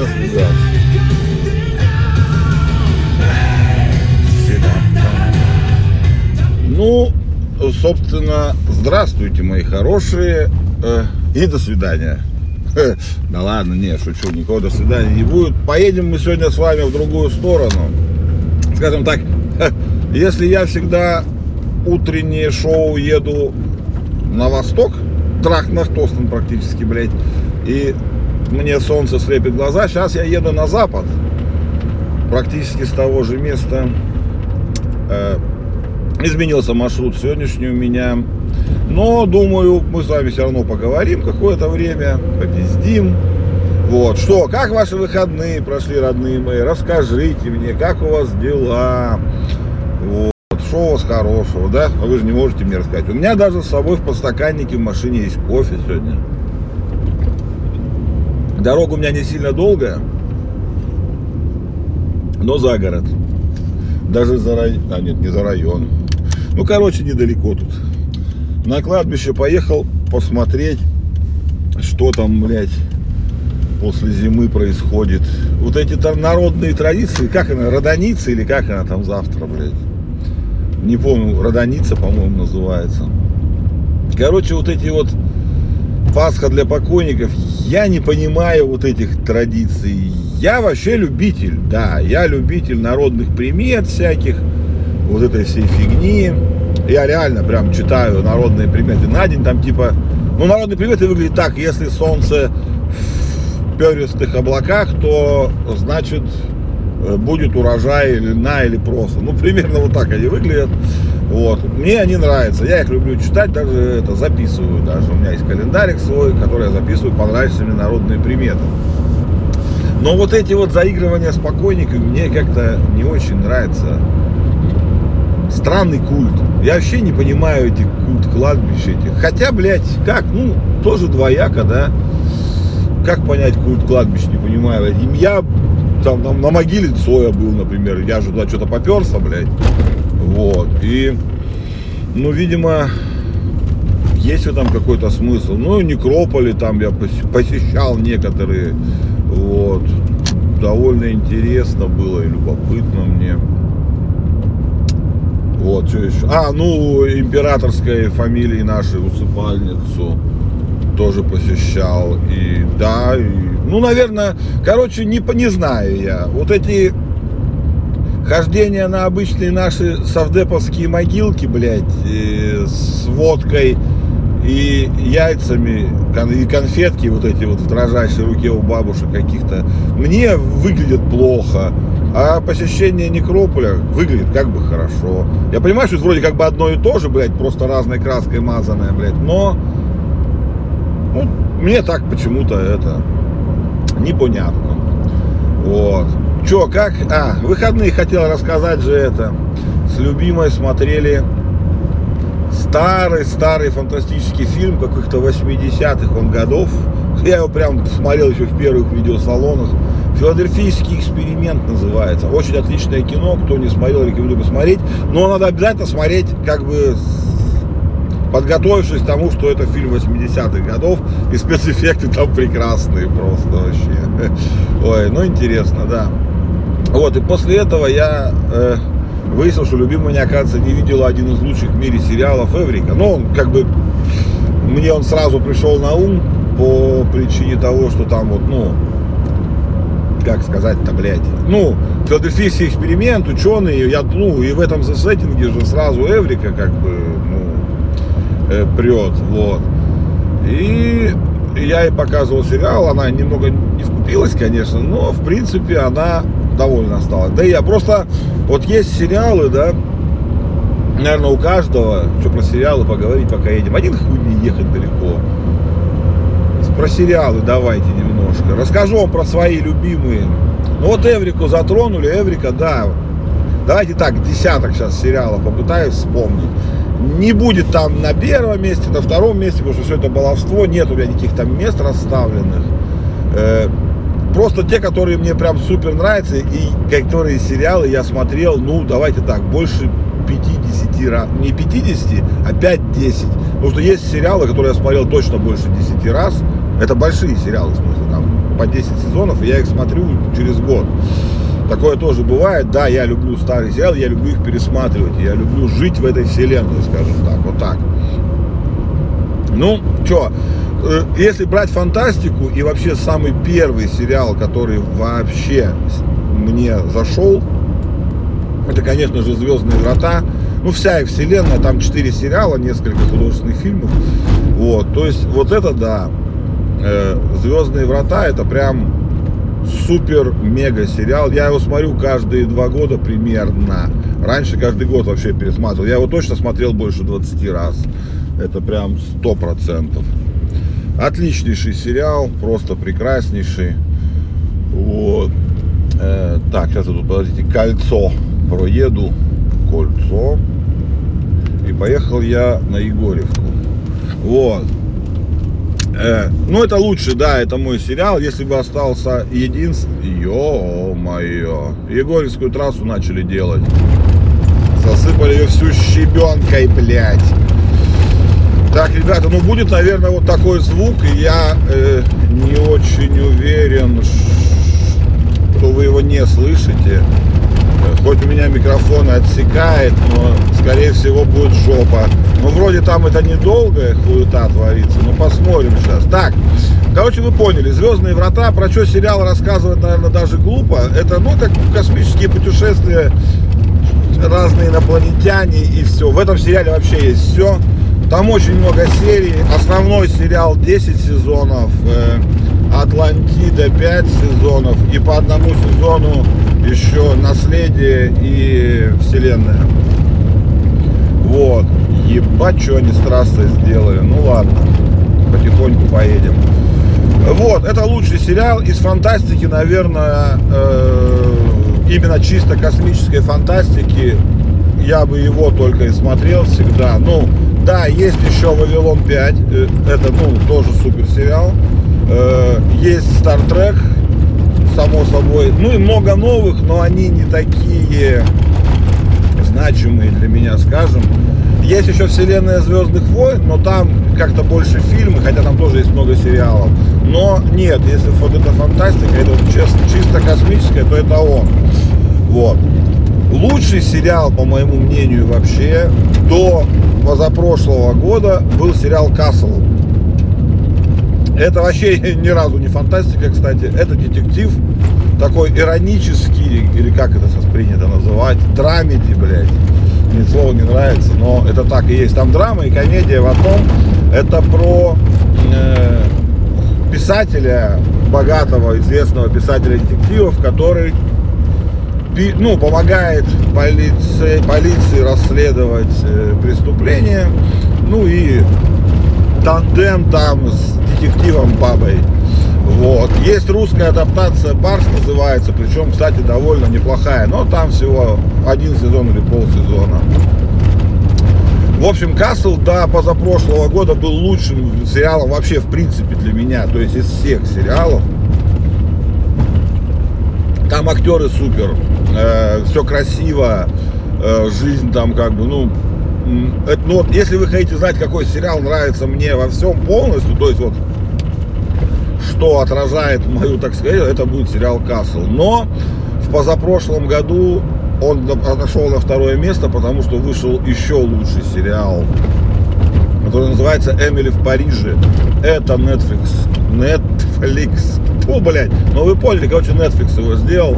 До свидания. Ну, собственно, здравствуйте, мои хорошие, э, и до свидания. Да ладно, не, шучу, никакого до свидания не будет. Поедем мы сегодня с вами в другую сторону. Скажем так, если я всегда утреннее шоу еду на восток, трахнахтостом практически, блядь, и мне солнце слепит глаза, сейчас я еду на запад, практически с того же места. Э, изменился маршрут сегодняшний у меня. Но, думаю, мы с вами все равно поговорим какое-то время, попиздим. Вот, что, как ваши выходные прошли, родные мои? Расскажите мне, как у вас дела? Вот, что у вас хорошего, да? А вы же не можете мне рассказать. У меня даже с собой в подстаканнике в машине есть кофе сегодня. Дорога у меня не сильно долгая, но за город. Даже за район, а нет, не за район. Ну, короче, недалеко тут. На кладбище поехал посмотреть, что там, блядь, после зимы происходит. Вот эти народные традиции, как она, родоница или как она там завтра, блядь. Не помню, родоница, по-моему, называется. Короче, вот эти вот Пасха для покойников, я не понимаю вот этих традиций. Я вообще любитель, да, я любитель народных примет всяких, вот этой всей фигни. Я реально прям читаю народные приметы на день, там типа, ну народные приметы выглядят так, если солнце в перистых облаках, то значит будет урожай или на или просто. Ну примерно вот так они выглядят. Вот. Мне они нравятся. Я их люблю читать, даже это записываю. Даже у меня есть календарик свой, который я записываю, понравились мне народные приметы. Но вот эти вот заигрывания с покойниками мне как-то не очень нравится. Странный культ. Я вообще не понимаю эти культ кладбищ этих. Хотя, блядь, как? Ну, тоже двояко, да? Как понять культ кладбищ, не понимаю. Я там на, на могиле Цоя был, например. Я же туда что-то поперся, блядь. Вот. И, ну, видимо, есть в этом какой-то смысл. Ну, некрополи там я посещал некоторые. Вот. Довольно интересно было и любопытно мне. Вот, что еще? А, ну, императорской фамилии нашей усыпальницу тоже посещал. И да, и, ну, наверное, короче, не, не знаю я. Вот эти хождение на обычные наши совдеповские могилки, блядь, с водкой и яйцами, и конфетки вот эти вот в дрожащей руке у бабушек каких-то, мне выглядит плохо. А посещение некрополя выглядит как бы хорошо. Я понимаю, что это вроде как бы одно и то же, блядь, просто разной краской мазанное, блядь, но ну, мне так почему-то это непонятно. Вот. Че, как? А, выходные хотел рассказать же это. С любимой смотрели старый-старый фантастический фильм каких-то 80-х он годов. Я его прям смотрел еще в первых видеосалонах. Филадельфийский эксперимент называется. Очень отличное кино. Кто не смотрел, рекомендую посмотреть. Но надо обязательно смотреть как бы подготовившись к тому, что это фильм 80-х годов, и спецэффекты там прекрасные просто вообще. Ой, ну интересно, да. Вот, и после этого я э, выяснил, что любимый меня, оказывается, не видел один из лучших в мире сериалов Эврика. Но он как бы, мне он сразу пришел на ум по причине того, что там вот, ну, как сказать-то, блядь, ну, филадельфийский эксперимент, ученые, я, ну, и в этом сеттинге же сразу Эврика, как бы, ну, э, прет, вот. И я ей показывал сериал, она немного не вкупилась, конечно, но, в принципе, она довольно осталось. Да и я просто, вот есть сериалы, да, наверное, у каждого, что про сериалы поговорить, пока едем. Один хуй не ехать далеко. Про сериалы давайте немножко. Расскажу вам про свои любимые. Ну вот Эврику затронули, Эврика, да. Давайте так, десяток сейчас сериалов попытаюсь вспомнить. Не будет там на первом месте, на втором месте, потому что все это баловство, нет у меня никаких там мест расставленных. Э, Просто те, которые мне прям супер нравятся, и которые сериалы я смотрел, ну, давайте так, больше 50 раз, не 50, а 5-10. Потому что есть сериалы, которые я смотрел точно больше 10 раз. Это большие сериалы, в смысле, там по 10 сезонов, и я их смотрю через год. Такое тоже бывает. Да, я люблю старые сериалы, я люблю их пересматривать. Я люблю жить в этой вселенной, скажем так, вот так. Ну, что, э, если брать фантастику и вообще самый первый сериал, который вообще мне зашел, это, конечно же, «Звездные врата». Ну, вся их вселенная, там четыре сериала, несколько художественных фильмов. Вот, то есть, вот это, да, э, «Звездные врата» это прям супер-мега сериал. Я его смотрю каждые два года примерно. Раньше каждый год вообще пересматривал. Я его точно смотрел больше 20 раз. Это прям сто процентов. Отличнейший сериал, просто прекраснейший. Вот. Э, так, сейчас я тут, подождите, кольцо проеду. Кольцо. И поехал я на Егоревку. Вот. Э, ну, это лучше, да, это мой сериал. Если бы остался единственный... Ё-моё. Егорьевскую трассу начали делать. Засыпали ее всю щебенкой, блядь. Так, ребята, ну будет, наверное, вот такой звук. Я э, не очень уверен, что вы его не слышите. Хоть у меня микрофон отсекает, но скорее всего будет жопа. Ну, вроде там это недолго, хуета творится. Ну, посмотрим сейчас. Так, короче, вы поняли. «Звездные врата». Про что сериал рассказывать, наверное, даже глупо. Это, ну, как космические путешествия, разные инопланетяне и все. В этом сериале вообще есть все. Там очень много серий. Основной сериал 10 сезонов. Э, Атлантида 5 сезонов. И по одному сезону еще наследие и вселенная. Вот. Ебать, что они с трассой сделали. Ну ладно, потихоньку поедем. Вот, это лучший сериал из фантастики, наверное, э, именно чисто космической фантастики. Я бы его только и смотрел всегда. Ну, да, есть еще Вавилон 5, э, это, ну, тоже супер сериал. Э, есть Star Trek, само собой. Ну и много новых, но они не такие значимые для меня, скажем. Есть еще вселенная Звездных войн, но там как-то больше фильмы, хотя там тоже есть много сериалов. Но нет, если вот это фантастика, это вот чисто, чисто космическая, то это он. Вот. Лучший сериал, по моему мнению, вообще до позапрошлого года был сериал «Касл». Это вообще ни разу не фантастика, кстати. Это детектив такой иронический, или как это сейчас принято называть, драмеди, блядь. Мне слово не нравится, но это так и есть. Там драма и комедия в одном. Это про э, писателя, богатого, известного писателя детективов, который ну, помогает полиции, полиции расследовать э, преступления. Ну и тандем там с детективом бабой. Вот. Есть русская адаптация Барс называется, причем, кстати, довольно неплохая, но там всего один сезон или полсезона. В общем, Касл до позапрошлого года был лучшим сериалом вообще в принципе для меня, то есть из всех сериалов. Там актеры супер, э, все красиво, э, жизнь там как бы, ну, это, ну вот, если вы хотите знать, какой сериал нравится мне во всем полностью, то есть вот что отражает мою, так сказать, это будет сериал Касл. Но в позапрошлом году он отошел на второе место, потому что вышел еще лучший сериал, который называется «Эмили в Париже». Это Netflix. Netflix. Фу, блядь. Ну вы поняли, короче, Netflix его сделал.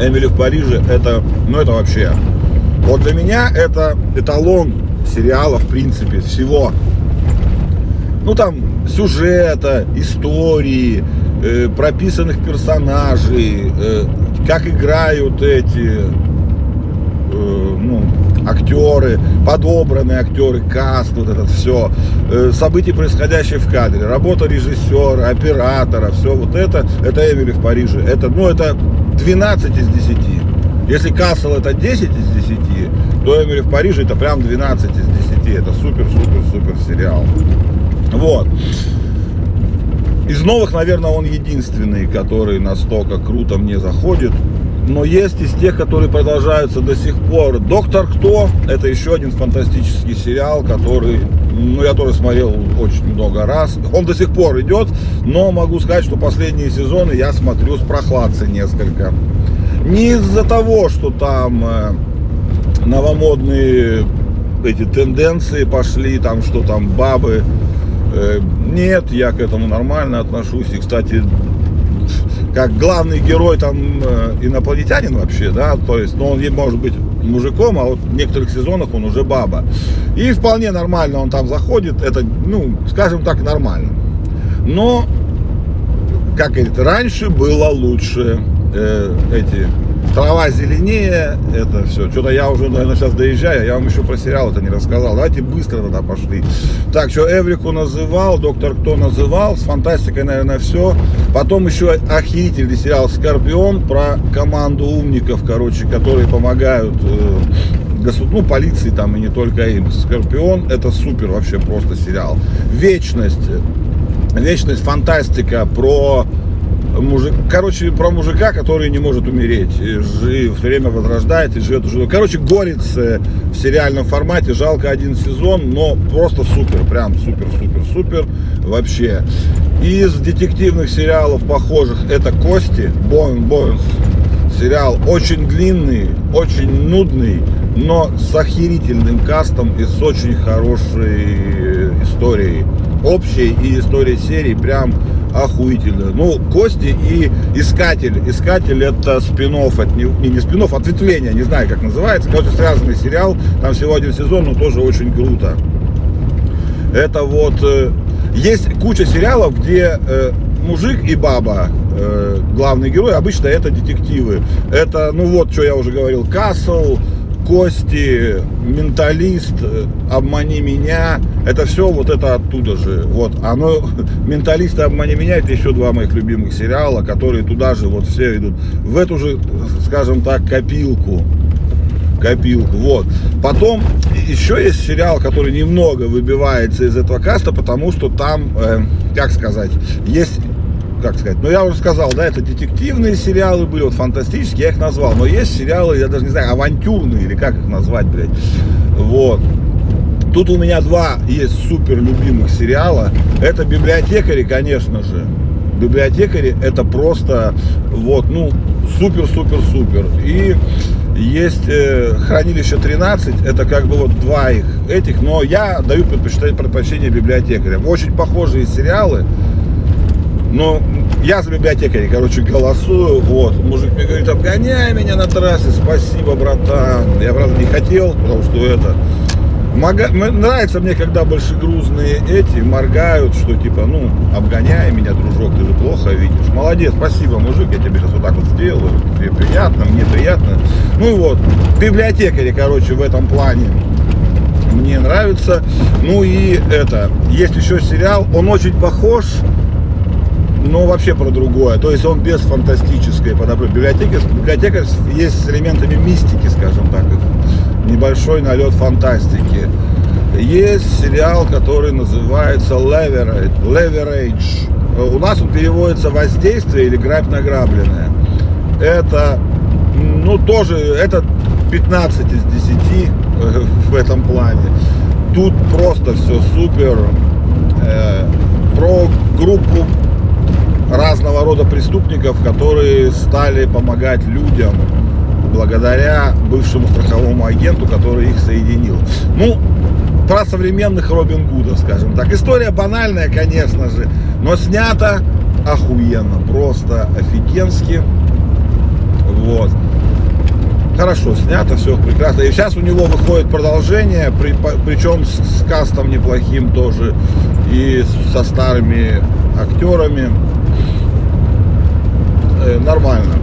Эмили в Париже, это, ну это вообще вот для меня это эталон сериала, в принципе, всего. Ну там сюжета, истории, э, прописанных персонажей, э, как играют эти э, ну, актеры, подобранные актеры, каст, вот это все, события, происходящие в кадре, работа режиссера, оператора, все вот это, это Эмили в Париже. Это, ну, это 12 из 10. Если Касл это 10 из 10, то Эмили в Париже это прям 12 из 10. Это супер-супер-супер сериал. Вот. Из новых, наверное, он единственный, который настолько круто мне заходит. Но есть из тех, которые продолжаются до сих пор. Доктор Кто это еще один фантастический сериал, который ну, я тоже смотрел очень много раз. Он до сих пор идет, но могу сказать, что последние сезоны я смотрю с прохладцей несколько. Не из-за того, что там э, новомодные эти тенденции пошли, там что там бабы. Э, нет, я к этому нормально отношусь. И, кстати, как главный герой там э, инопланетянин вообще, да, то есть, ну, он может быть мужиком, а вот в некоторых сезонах он уже баба. И вполне нормально он там заходит, это, ну, скажем так, нормально. Но, как говорит, раньше было лучше э, эти трава зеленее, это все. Что-то я уже, наверное, сейчас доезжаю, я вам еще про сериал это не рассказал. Давайте быстро тогда пошли. Так, что Эврику называл, Доктор Кто называл, с фантастикой, наверное, все. Потом еще охерительный сериал «Скорпион» про команду умников, короче, которые помогают э, ну, полиции там и не только им. «Скорпион» это супер вообще просто сериал. «Вечность». Вечность, фантастика про мужик, короче, про мужика, который не может умереть, и все время возрождает и живет уже. Короче, горец в сериальном формате, жалко один сезон, но просто супер, прям супер, супер, супер вообще. Из детективных сериалов похожих это Кости, Боин Боинс, сериал очень длинный, очень нудный, но с охерительным кастом и с очень хорошей историей. Общей и история серии прям охуительно. Ну, Кости и Искатель. Искатель это спин от не, не спин ответвление, не знаю, как называется. Короче, связанный сериал. Там всего один сезон, но тоже очень круто. Это вот... Э, есть куча сериалов, где э, мужик и баба, э, главный герой, обычно это детективы. Это, ну вот, что я уже говорил, Касл, Кости, Менталист, Обмани меня, это все вот это оттуда же. Вот, оно, Менталист и Обмани меня, это еще два моих любимых сериала, которые туда же вот все идут, в эту же, скажем так, копилку. Копилку, вот. Потом еще есть сериал, который немного выбивается из этого каста, потому что там, э, как сказать, есть как сказать, ну я уже сказал, да, это детективные сериалы были, вот фантастические, я их назвал, но есть сериалы, я даже не знаю, авантюрные или как их назвать, блядь, вот. Тут у меня два есть супер любимых сериала, это библиотекари, конечно же, библиотекари это просто, вот, ну, супер-супер-супер, и есть э, хранилище 13, это как бы вот два их этих, но я даю предпочтение, предпочтение библиотекарям. Очень похожие сериалы, но я за библиотекаря, короче, голосую. Вот. Мужик мне говорит, обгоняй меня на трассе. Спасибо, братан. Я, правда, не хотел, потому что это... Мога... Нравится мне, когда большегрузные эти моргают, что типа, ну, обгоняй меня, дружок, ты же плохо видишь. Молодец, спасибо, мужик, я тебе сейчас вот так вот сделаю. Тебе приятно, мне приятно. Ну вот, библиотекари, короче, в этом плане мне нравится. Ну и это, есть еще сериал, он очень похож но вообще про другое. То есть он без фантастической подоплеки. Библиотека, библиотека есть с элементами мистики, скажем так, небольшой налет фантастики. Есть сериал, который называется Leverage. Leverage. У нас он переводится «Воздействие» или «Грабь награбленное». Это, ну, тоже, это 15 из 10 в этом плане. Тут просто все супер. Э, про группу разного рода преступников, которые стали помогать людям благодаря бывшему страховому агенту, который их соединил. Ну, про современных Робин Гудов, скажем так. История банальная, конечно же, но снята охуенно, просто офигенски. Вот. Хорошо снято, все прекрасно. И сейчас у него выходит продолжение, при, причем с, с кастом неплохим тоже, и со старыми актерами. Э, нормально.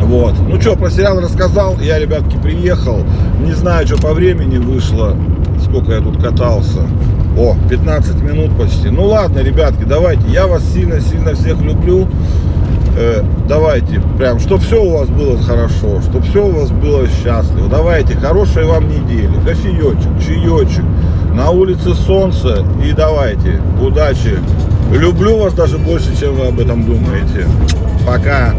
Вот. Ну что, про сериал рассказал. Я, ребятки, приехал. Не знаю, что по времени вышло. Сколько я тут катался. О, 15 минут почти. Ну ладно, ребятки, давайте. Я вас сильно-сильно всех люблю. Э, давайте, прям, чтобы все у вас было хорошо, чтобы все у вас было счастливо. Давайте, хорошей вам недели. Кофеечек, чаечек. На улице солнце. И давайте, удачи. Люблю вас даже больше, чем вы об этом думаете. Пока.